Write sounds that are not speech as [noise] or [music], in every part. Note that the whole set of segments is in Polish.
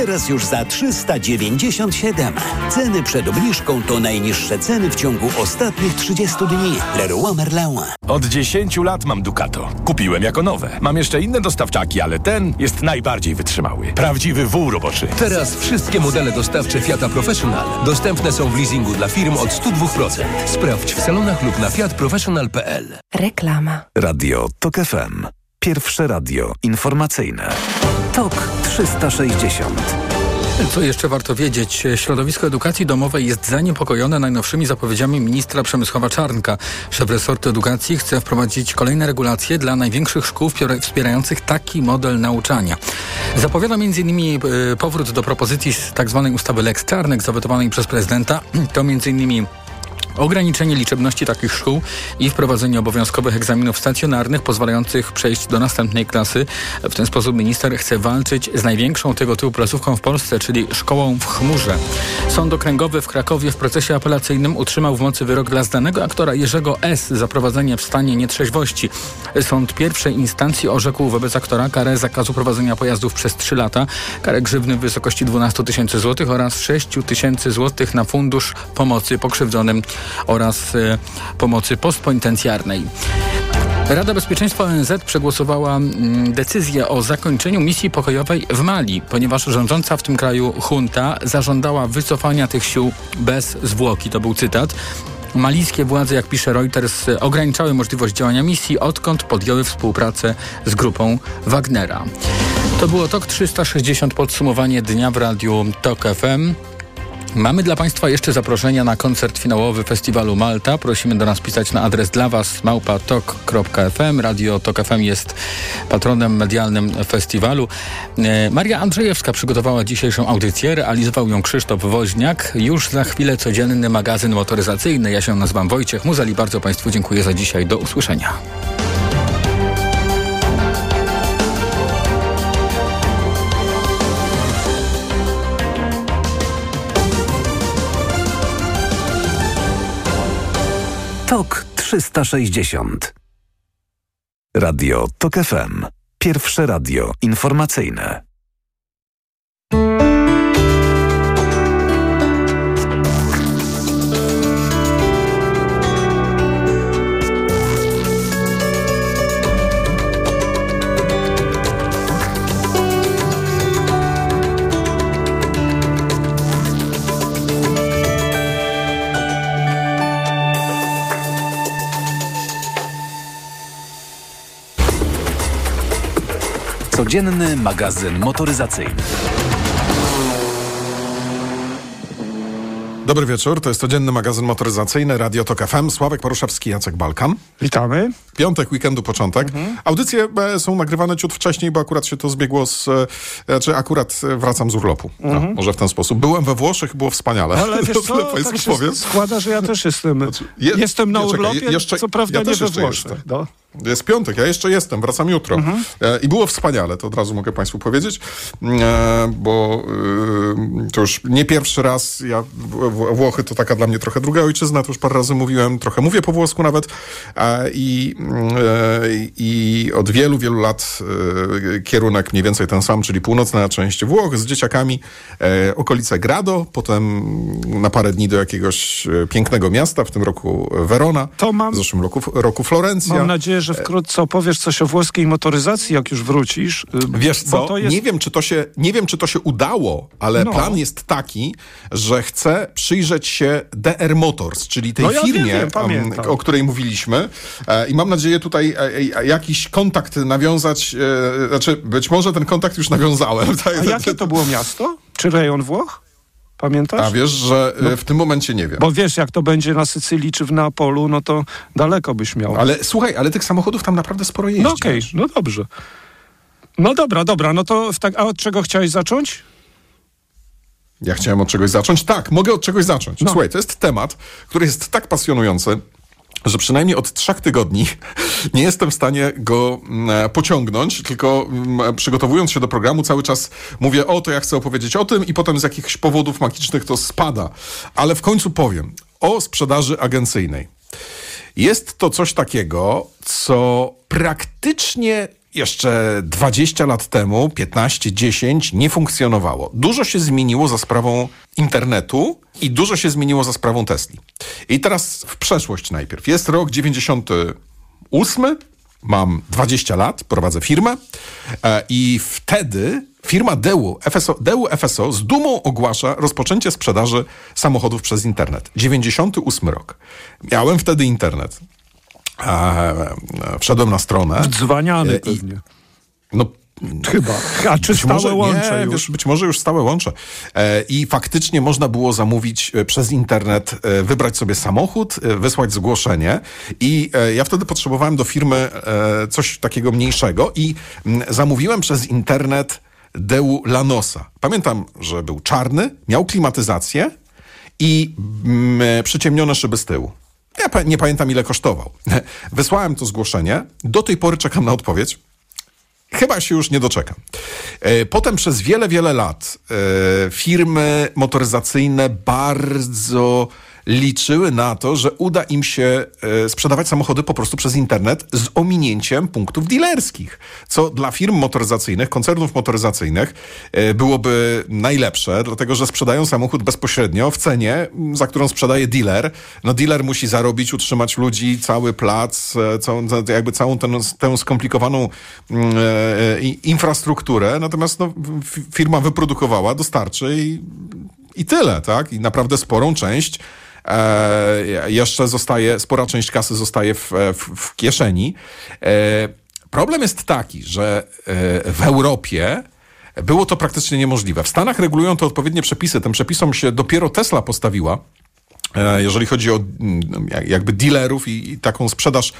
Teraz już za 397. Ceny przed obniżką to najniższe ceny w ciągu ostatnich 30 dni. Leroy Merlin. Od 10 lat mam Ducato. Kupiłem jako nowe. Mam jeszcze inne dostawczaki, ale ten jest najbardziej wytrzymały. Prawdziwy wół roboczy. Teraz wszystkie modele dostawcze Fiata Professional dostępne są w leasingu dla firm od 102%. Sprawdź w salonach lub na fiatprofessional.pl. Reklama. Radio TOK FM. Pierwsze radio informacyjne. TOK 360. Co jeszcze warto wiedzieć? Środowisko edukacji domowej jest zaniepokojone najnowszymi zapowiedziami ministra Przemysława Czarnka. Szef resortu edukacji chce wprowadzić kolejne regulacje dla największych szkół wspierających taki model nauczania. Zapowiada m.in. E, powrót do propozycji tzw. Tak ustawy Lex Czarnek zawetowanej przez prezydenta. To m.in ograniczenie liczebności takich szkół i wprowadzenie obowiązkowych egzaminów stacjonarnych pozwalających przejść do następnej klasy. W ten sposób minister chce walczyć z największą tego typu placówką w Polsce, czyli szkołą w chmurze. Sąd okręgowy w Krakowie w procesie apelacyjnym utrzymał w mocy wyrok dla znanego aktora Jerzego S. za prowadzenie w stanie nietrzeźwości. Sąd pierwszej instancji orzekł wobec aktora karę zakazu prowadzenia pojazdów przez 3 lata, karę grzywny w wysokości 12 tysięcy złotych oraz 6 tysięcy złotych na fundusz pomocy pokrzywdzonym oraz y, pomocy postpenitencjarnej. Rada Bezpieczeństwa ONZ przegłosowała mm, decyzję o zakończeniu misji pokojowej w Mali, ponieważ rządząca w tym kraju junta zażądała wycofania tych sił bez zwłoki. To był cytat. Malijskie władze, jak pisze Reuters, ograniczały możliwość działania misji, odkąd podjęły współpracę z grupą Wagnera. To było TOK 360 podsumowanie dnia w radiu TOK FM. Mamy dla Państwa jeszcze zaproszenia na koncert finałowy Festiwalu Malta. Prosimy do nas pisać na adres dla Was małpatok.fm. Radio Tok FM jest patronem medialnym festiwalu. E, Maria Andrzejewska przygotowała dzisiejszą audycję. Realizował ją Krzysztof Woźniak. Już za chwilę codzienny magazyn motoryzacyjny. Ja się nazywam Wojciech Muzeli. Bardzo Państwu dziękuję za dzisiaj. Do usłyszenia. TOK 360. Radio TOK FM. Pierwsze radio informacyjne. Codzienny magazyn motoryzacyjny. Dobry wieczór, to jest codzienny magazyn motoryzacyjny Radio Tok FM. Sławek Poruszewski, Jacek Balkan. Witamy. Piątek, weekendu, początek. Mhm. Audycje e, są nagrywane ciut wcześniej, bo akurat się to zbiegło z... E, znaczy akurat wracam z urlopu. No, mhm. może w ten sposób. Byłem we Włoszech, było wspaniale. Ale wiesz [laughs] co, tak się powiem. składa, że ja też jestem, znaczy, je, jestem na urlopie, jeszcze, co prawda ja nie we Włoszech. No. Jest piątek, ja jeszcze jestem, wracam jutro. Mhm. E, I było wspaniale, to od razu mogę Państwu powiedzieć, e, bo e, to już nie pierwszy raz, ja, Włochy to taka dla mnie trochę druga ojczyzna, to już parę razy mówiłem, trochę mówię po włosku nawet i, i od wielu, wielu lat kierunek mniej więcej ten sam, czyli północna część Włoch z dzieciakami, okolice Grado, potem na parę dni do jakiegoś pięknego miasta, w tym roku Verona, to mam, w zeszłym roku, roku Florencja. Mam nadzieję, że wkrótce opowiesz coś o włoskiej motoryzacji, jak już wrócisz. Y, Wiesz co, jest... nie, wiem, czy to się, nie wiem, czy to się udało, ale no. plan jest taki, że chcę przyjrzeć się DR Motors, czyli tej no ja firmie, wiem, wiem, o której mówiliśmy. E, I mam nadzieję tutaj e, e, jakiś kontakt nawiązać, znaczy być może ten kontakt już nawiązałem. [laughs] A jakie to było miasto? Czy rejon Włoch? Pamiętasz? A wiesz, że no, w tym momencie nie wiem. Bo wiesz, jak to będzie na Sycylii czy w Neapolu, no to daleko byś miał. Ale słuchaj, ale tych samochodów tam naprawdę sporo jeździ. No okej, okay, no dobrze. No dobra, dobra, no to tak, a od czego chciałeś zacząć? Ja chciałem od czegoś zacząć? Tak, mogę od czegoś zacząć. No. Słuchaj, to jest temat, który jest tak pasjonujący, że przynajmniej od trzech tygodni [laughs] nie jestem w stanie go mm, pociągnąć, tylko mm, przygotowując się do programu cały czas mówię, o to ja chcę opowiedzieć o tym i potem z jakichś powodów magicznych to spada. Ale w końcu powiem o sprzedaży agencyjnej. Jest to coś takiego, co praktycznie jeszcze 20 lat temu, 15, 10 nie funkcjonowało. Dużo się zmieniło za sprawą internetu i dużo się zmieniło za sprawą Tesli. I teraz w przeszłość najpierw. Jest rok 98, mam 20 lat, prowadzę firmę e, i wtedy firma Deu FSO, Deu FSO z dumą ogłasza rozpoczęcie sprzedaży samochodów przez internet. 98 rok. Miałem wtedy internet. E, wszedłem na stronę. Wdzwaniany e, pewnie. No Chyba. A czy być stałe może, łącze nie? Wiesz, być może już stałe łącze. E, I faktycznie można było zamówić e, przez internet, e, wybrać sobie samochód, e, wysłać zgłoszenie. I e, ja wtedy potrzebowałem do firmy coś takiego mniejszego i m, zamówiłem przez internet Deu Lanosa. Pamiętam, że był czarny, miał klimatyzację i m, przyciemnione szyby z tyłu. Ja nie pamiętam, ile kosztował. [laughs] Wysłałem to zgłoszenie. Do tej pory czekam na odpowiedź. Chyba się już nie doczekam. E, potem przez wiele, wiele lat e, firmy motoryzacyjne bardzo liczyły na to, że uda im się e, sprzedawać samochody po prostu przez internet z ominięciem punktów dealerskich, co dla firm motoryzacyjnych, koncernów motoryzacyjnych e, byłoby najlepsze, dlatego że sprzedają samochód bezpośrednio w cenie, za którą sprzedaje dealer. No dealer musi zarobić, utrzymać ludzi, cały plac, e, całą, jakby całą tę, tę skomplikowaną infrastrukturę, natomiast no, firma wyprodukowała, dostarczy i i tyle, tak? I naprawdę sporą część jeszcze zostaje, spora część kasy zostaje w, w, w kieszeni. E, problem jest taki, że e, w Europie było to praktycznie niemożliwe. W Stanach regulują to odpowiednie przepisy. Tym przepisom się dopiero Tesla postawiła. E, jeżeli chodzi o mm, jakby dealerów i, i taką sprzedaż,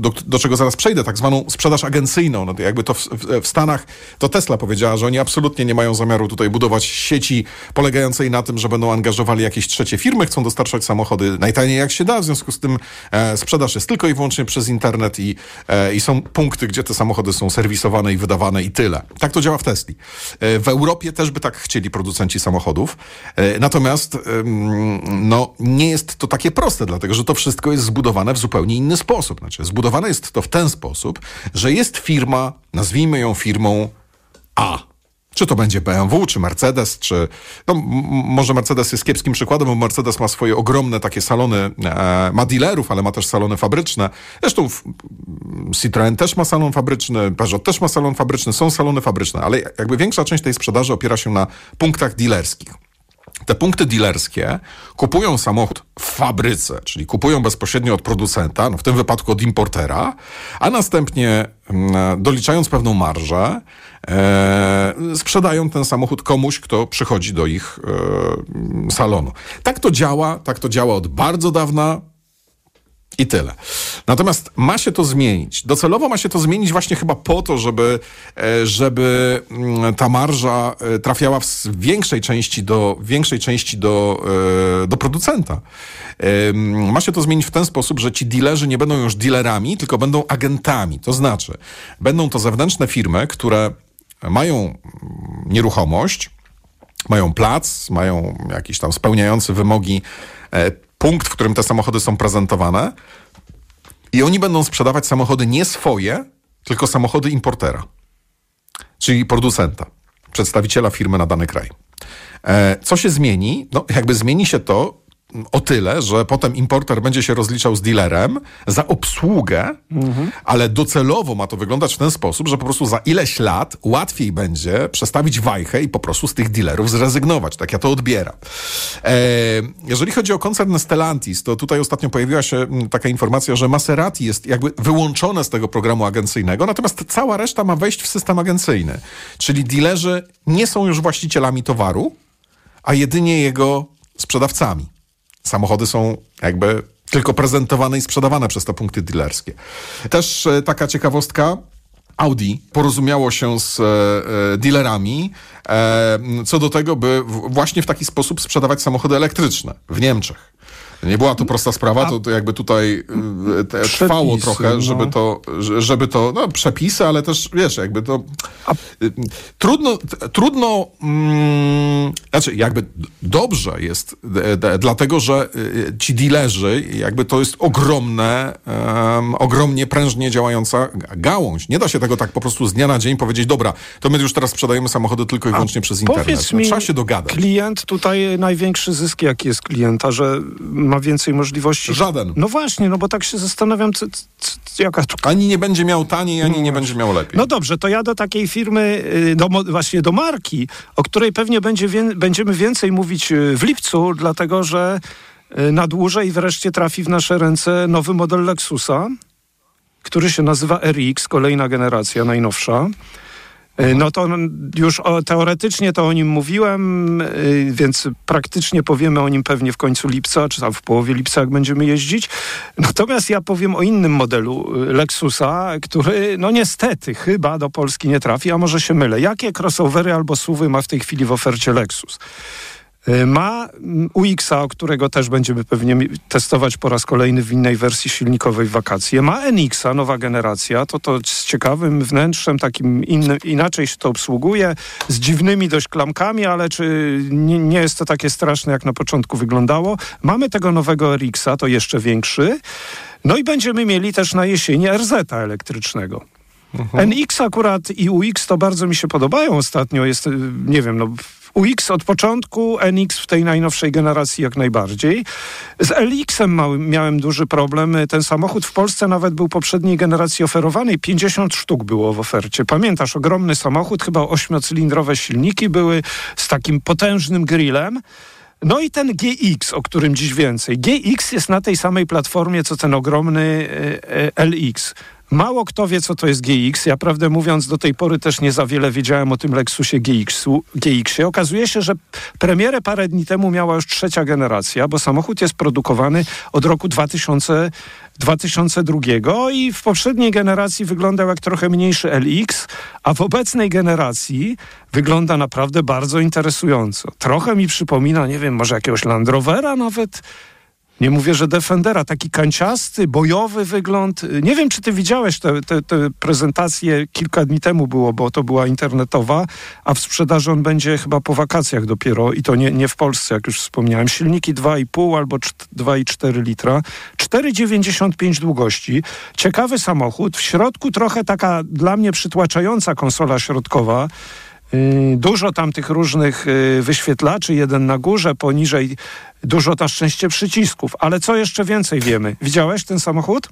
do, do, czego zaraz przejdę, tak zwaną sprzedaż agencyjną. No to jakby to w, w, Stanach, to Tesla powiedziała, że oni absolutnie nie mają zamiaru tutaj budować sieci polegającej na tym, że będą angażowali jakieś trzecie firmy, chcą dostarczać samochody najtaniej jak się da, w związku z tym e, sprzedaż jest tylko i wyłącznie przez internet i, e, i są punkty, gdzie te samochody są serwisowane i wydawane i tyle. Tak to działa w Tesli. E, w Europie też by tak chcieli producenci samochodów, e, natomiast no nie jest to takie proste, dlatego że to wszystko jest zbudowane w zupełnie inny sposób. Znaczy, zbudowane jest to w ten sposób, że jest firma, nazwijmy ją firmą A. Czy to będzie BMW, czy Mercedes, czy. No, może Mercedes jest kiepskim przykładem, bo Mercedes ma swoje ogromne takie salony, e, ma dealerów, ale ma też salony fabryczne. Zresztą Citroën też ma salon fabryczny, Peugeot też ma salon fabryczny, są salony fabryczne, ale jakby większa część tej sprzedaży opiera się na punktach dealerskich. Te punkty dealerskie kupują samochód w fabryce, czyli kupują bezpośrednio od producenta, no w tym wypadku od importera, a następnie mm, doliczając pewną marżę, e, sprzedają ten samochód komuś, kto przychodzi do ich e, salonu. Tak to działa, tak to działa od bardzo dawna. I tyle. Natomiast ma się to zmienić. Docelowo ma się to zmienić właśnie chyba po to, żeby, e, żeby mm, ta marża e, trafiała w większej części do, większej części do, e, do producenta. Ma się to zmienić w ten sposób, że ci dealerzy nie będą już dealerami, tylko będą agentami. To znaczy, będą to zewnętrzne firmy, które mają mm, nieruchomość, mają plac, mają jakiś tam spełniający wymogi punkt, w którym te samochody są prezentowane. I oni będą sprzedawać samochody nie swoje, tylko samochody importera, czyli producenta, przedstawiciela firmy na dany kraj. E, co się zmieni? No, jakby zmieni się to, o tyle, że potem importer będzie się rozliczał z dealerem za obsługę, mhm. ale docelowo ma to wyglądać w ten sposób, że po prostu za ileś lat łatwiej będzie przestawić wajchę i po prostu z tych dealerów zrezygnować. Tak ja to odbieram. E, jeżeli chodzi o koncern Stellantis, to tutaj ostatnio pojawiła się taka informacja, że Maserati jest jakby wyłączone z tego programu agencyjnego, natomiast cała reszta ma wejść w system agencyjny. Czyli dealerzy nie są już właścicielami towaru, a jedynie jego sprzedawcami. Samochody są jakby tylko prezentowane i sprzedawane przez te punkty dealerskie. Też e, taka ciekawostka, Audi porozumiało się z e, e, dealerami e, co do tego, by w, właśnie w taki sposób sprzedawać samochody elektryczne w Niemczech. Nie była to prosta sprawa, to, to jakby tutaj y, te, trwało trochę, żeby no. to, żeby to, no przepisy, ale też, wiesz, jakby to y, trudno, trudno, mm, znaczy jakby dobrze jest, dlatego, że y, ci dealerzy, jakby to jest ogromne, um, ogromnie prężnie działająca gałąź. Nie da się tego tak po prostu z dnia na dzień powiedzieć, dobra, to my już teraz sprzedajemy samochody tylko i wyłącznie A przez internet. No, mi, trzeba się dogadać. klient tutaj największy zysk jaki jest klienta, że ma więcej możliwości. Żaden. No właśnie, no bo tak się zastanawiam, co, co, jaka... Ani nie będzie miał taniej, ani no nie będzie miał lepiej. No dobrze, to ja do takiej firmy, y, do, właśnie do marki, o której pewnie będzie będziemy więcej mówić y, w lipcu, dlatego że y, na dłużej wreszcie trafi w nasze ręce nowy model Lexusa, który się nazywa RX, kolejna generacja, najnowsza. E, no to już o, teoretycznie to o nim mówiłem, e, więc praktycznie powiemy o nim pewnie w końcu lipca, czy tam w połowie lipca, jak będziemy jeździć. Natomiast ja powiem o innym modelu e, Lexusa, który no niestety chyba do Polski nie trafi, a może się mylę. Jakie crossovery albo suwy ma w tej chwili w ofercie Lexus? Y, ma mm, UX-a, którego też będziemy pewnie testować po raz kolejny w innej wersji silnikowej w wakacje. Ma NX-a, nowa generacja, to to z ciekawym wnętrzem, takim innym, inaczej się to obsługuje, z dziwnymi dość klamkami, ale czy nie, nie jest to takie straszne, jak na początku wyglądało. Mamy tego nowego RX-a, to jeszcze większy. No i będziemy mieli też na jesieni RZ elektrycznego. Mhm. NX akurat i UX to bardzo mi się podobają ostatnio. Jest, y, nie wiem, no UX od początku, NX w tej najnowszej generacji jak najbardziej. Z LX-em miałem duży problem. Ten samochód w Polsce nawet był poprzedniej generacji oferowany. 50 sztuk było w ofercie. Pamiętasz, ogromny samochód, chyba ośmiocylindrowe silniki były z takim potężnym grillem. No i ten GX, o którym dziś więcej. GX jest na tej samej platformie, co ten ogromny e, e, LX. Mało kto wie, co to jest GX. Ja prawdę mówiąc, do tej pory też nie za wiele wiedziałem o tym Lexusie. GX-ie. Okazuje się, że premierę parę dni temu miała już trzecia generacja, bo samochód jest produkowany od roku 2000, 2002 i w poprzedniej generacji wyglądał jak trochę mniejszy LX, a w obecnej generacji wygląda naprawdę bardzo interesująco. Trochę mi przypomina, nie wiem, może jakiegoś Land Rovera nawet, nie mówię, że Defendera, taki kanciasty, bojowy wygląd. Nie wiem, czy ty widziałeś te, te, te prezentacje, kilka dni temu było, bo to była internetowa, a w sprzedaży on będzie chyba po wakacjach dopiero i to nie, nie w Polsce, jak już wspomniałem. Silniki 2,5 albo 2,4 litra, 4,95 długości. Ciekawy samochód, w środku trochę taka dla mnie przytłaczająca konsola środkowa, Dużo tam tych różnych y, wyświetlaczy, jeden na górze, poniżej dużo na szczęście przycisków. Ale co jeszcze więcej wiemy? Widziałeś ten samochód?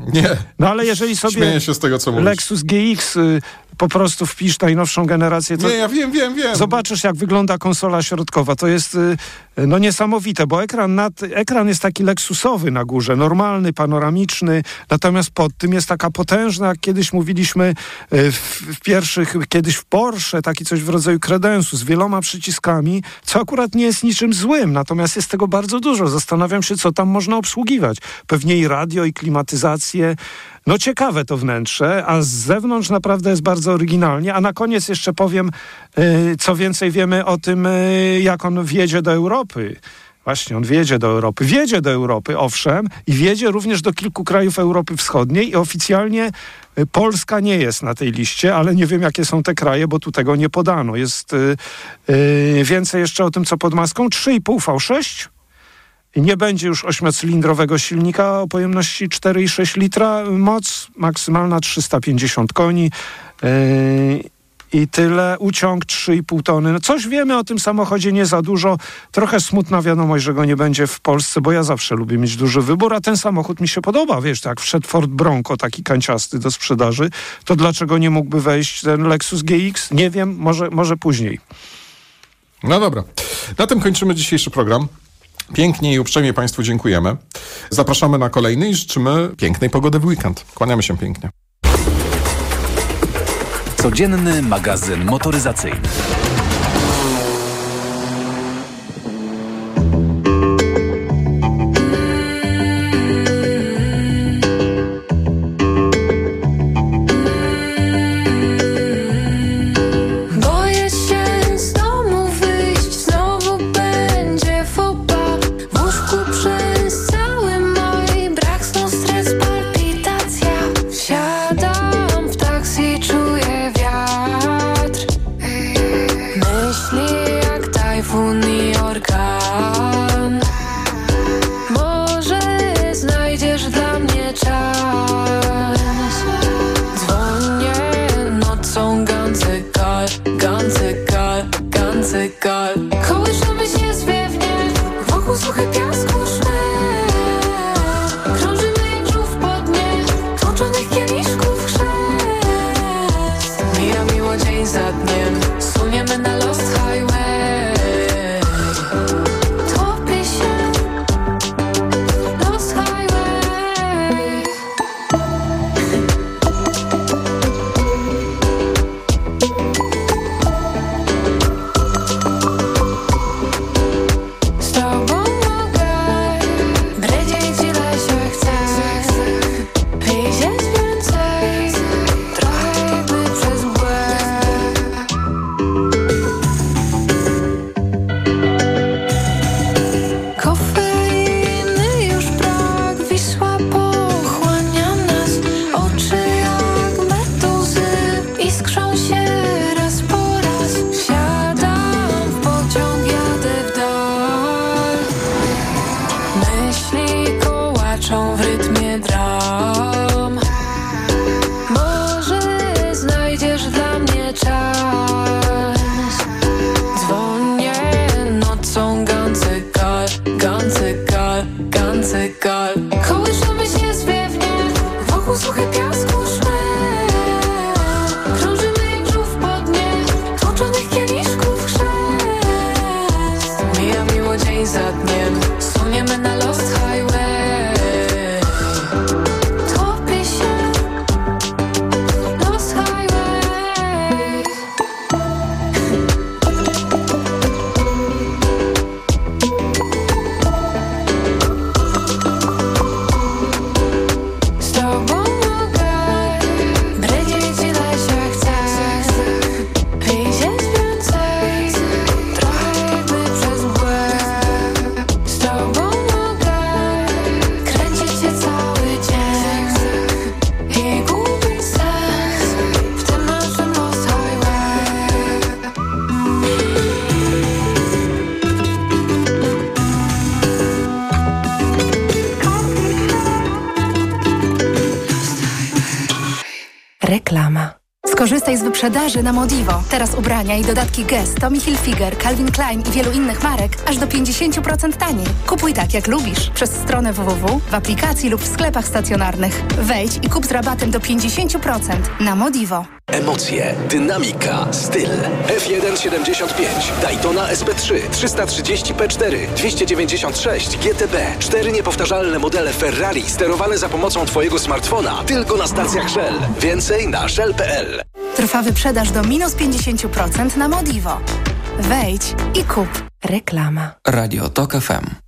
Nie. No ale jeżeli sobie Śmieję się z tego, co mówisz. Lexus GX y, po prostu wpisz najnowszą generację. To nie, ja wiem, wiem, wiem. Zobaczysz, jak wygląda konsola środkowa. To jest y, no niesamowite, bo ekran, nad, ekran jest taki leksusowy na górze, normalny, panoramiczny, natomiast pod tym jest taka potężna, kiedyś mówiliśmy y, w, w pierwszych, kiedyś w Porsche, taki coś w rodzaju kredensu z wieloma przyciskami, co akurat nie jest niczym złym, natomiast jest tego bardzo dużo. Zastanawiam się, co tam można obsługiwać. Pewnie i radio, i klimatyzację, no ciekawe to wnętrze, a z zewnątrz naprawdę jest bardzo oryginalnie. A na koniec jeszcze powiem, yy, co więcej wiemy o tym, yy, jak on wjedzie do Europy. Właśnie, on wjedzie do Europy. Wjedzie do Europy, owszem, i wjedzie również do kilku krajów Europy Wschodniej i oficjalnie y, Polska nie jest na tej liście, ale nie wiem, jakie są te kraje, bo tu tego nie podano. Jest yy, więcej jeszcze o tym, co pod maską. 3,5 V6 nie będzie już ośmiocylindrowego silnika o pojemności 4,6 litra, moc maksymalna 350 koni. Yy, i tyle, uciąg 3,5 tony. No coś wiemy o tym samochodzie, nie za dużo. Trochę smutna wiadomość, że go nie będzie w Polsce, bo ja zawsze lubię mieć duży wybór, a ten samochód mi się podoba. Wiesz, tak wszedł Ford Bronco, taki kanciasty do sprzedaży, to dlaczego nie mógłby wejść ten Lexus GX? Nie wiem, może, może później. No dobra. Na tym kończymy dzisiejszy program. Pięknie i uprzejmie Państwu dziękujemy. Zapraszamy na kolejny i życzymy pięknej pogody w weekend. Kłaniamy się pięknie. Codzienny magazyn motoryzacyjny. Wyprzedaży na Modivo. Teraz ubrania i dodatki Guess, Tommy Hilfiger, Calvin Klein i wielu innych marek aż do 50% taniej. Kupuj tak jak lubisz przez stronę www, w aplikacji lub w sklepach stacjonarnych. Wejdź i kup z rabatem do 50% na Modivo. Emocje, dynamika, styl. F175, Daytona SP3, 330 P4, 296 GTB. Cztery niepowtarzalne modele Ferrari sterowane za pomocą Twojego smartfona tylko na stacjach Shell. Więcej na shell.pl. Trwa wyprzedaż do minus 50% na Modivo. Wejdź i kup. Reklama. Radio TOK FM.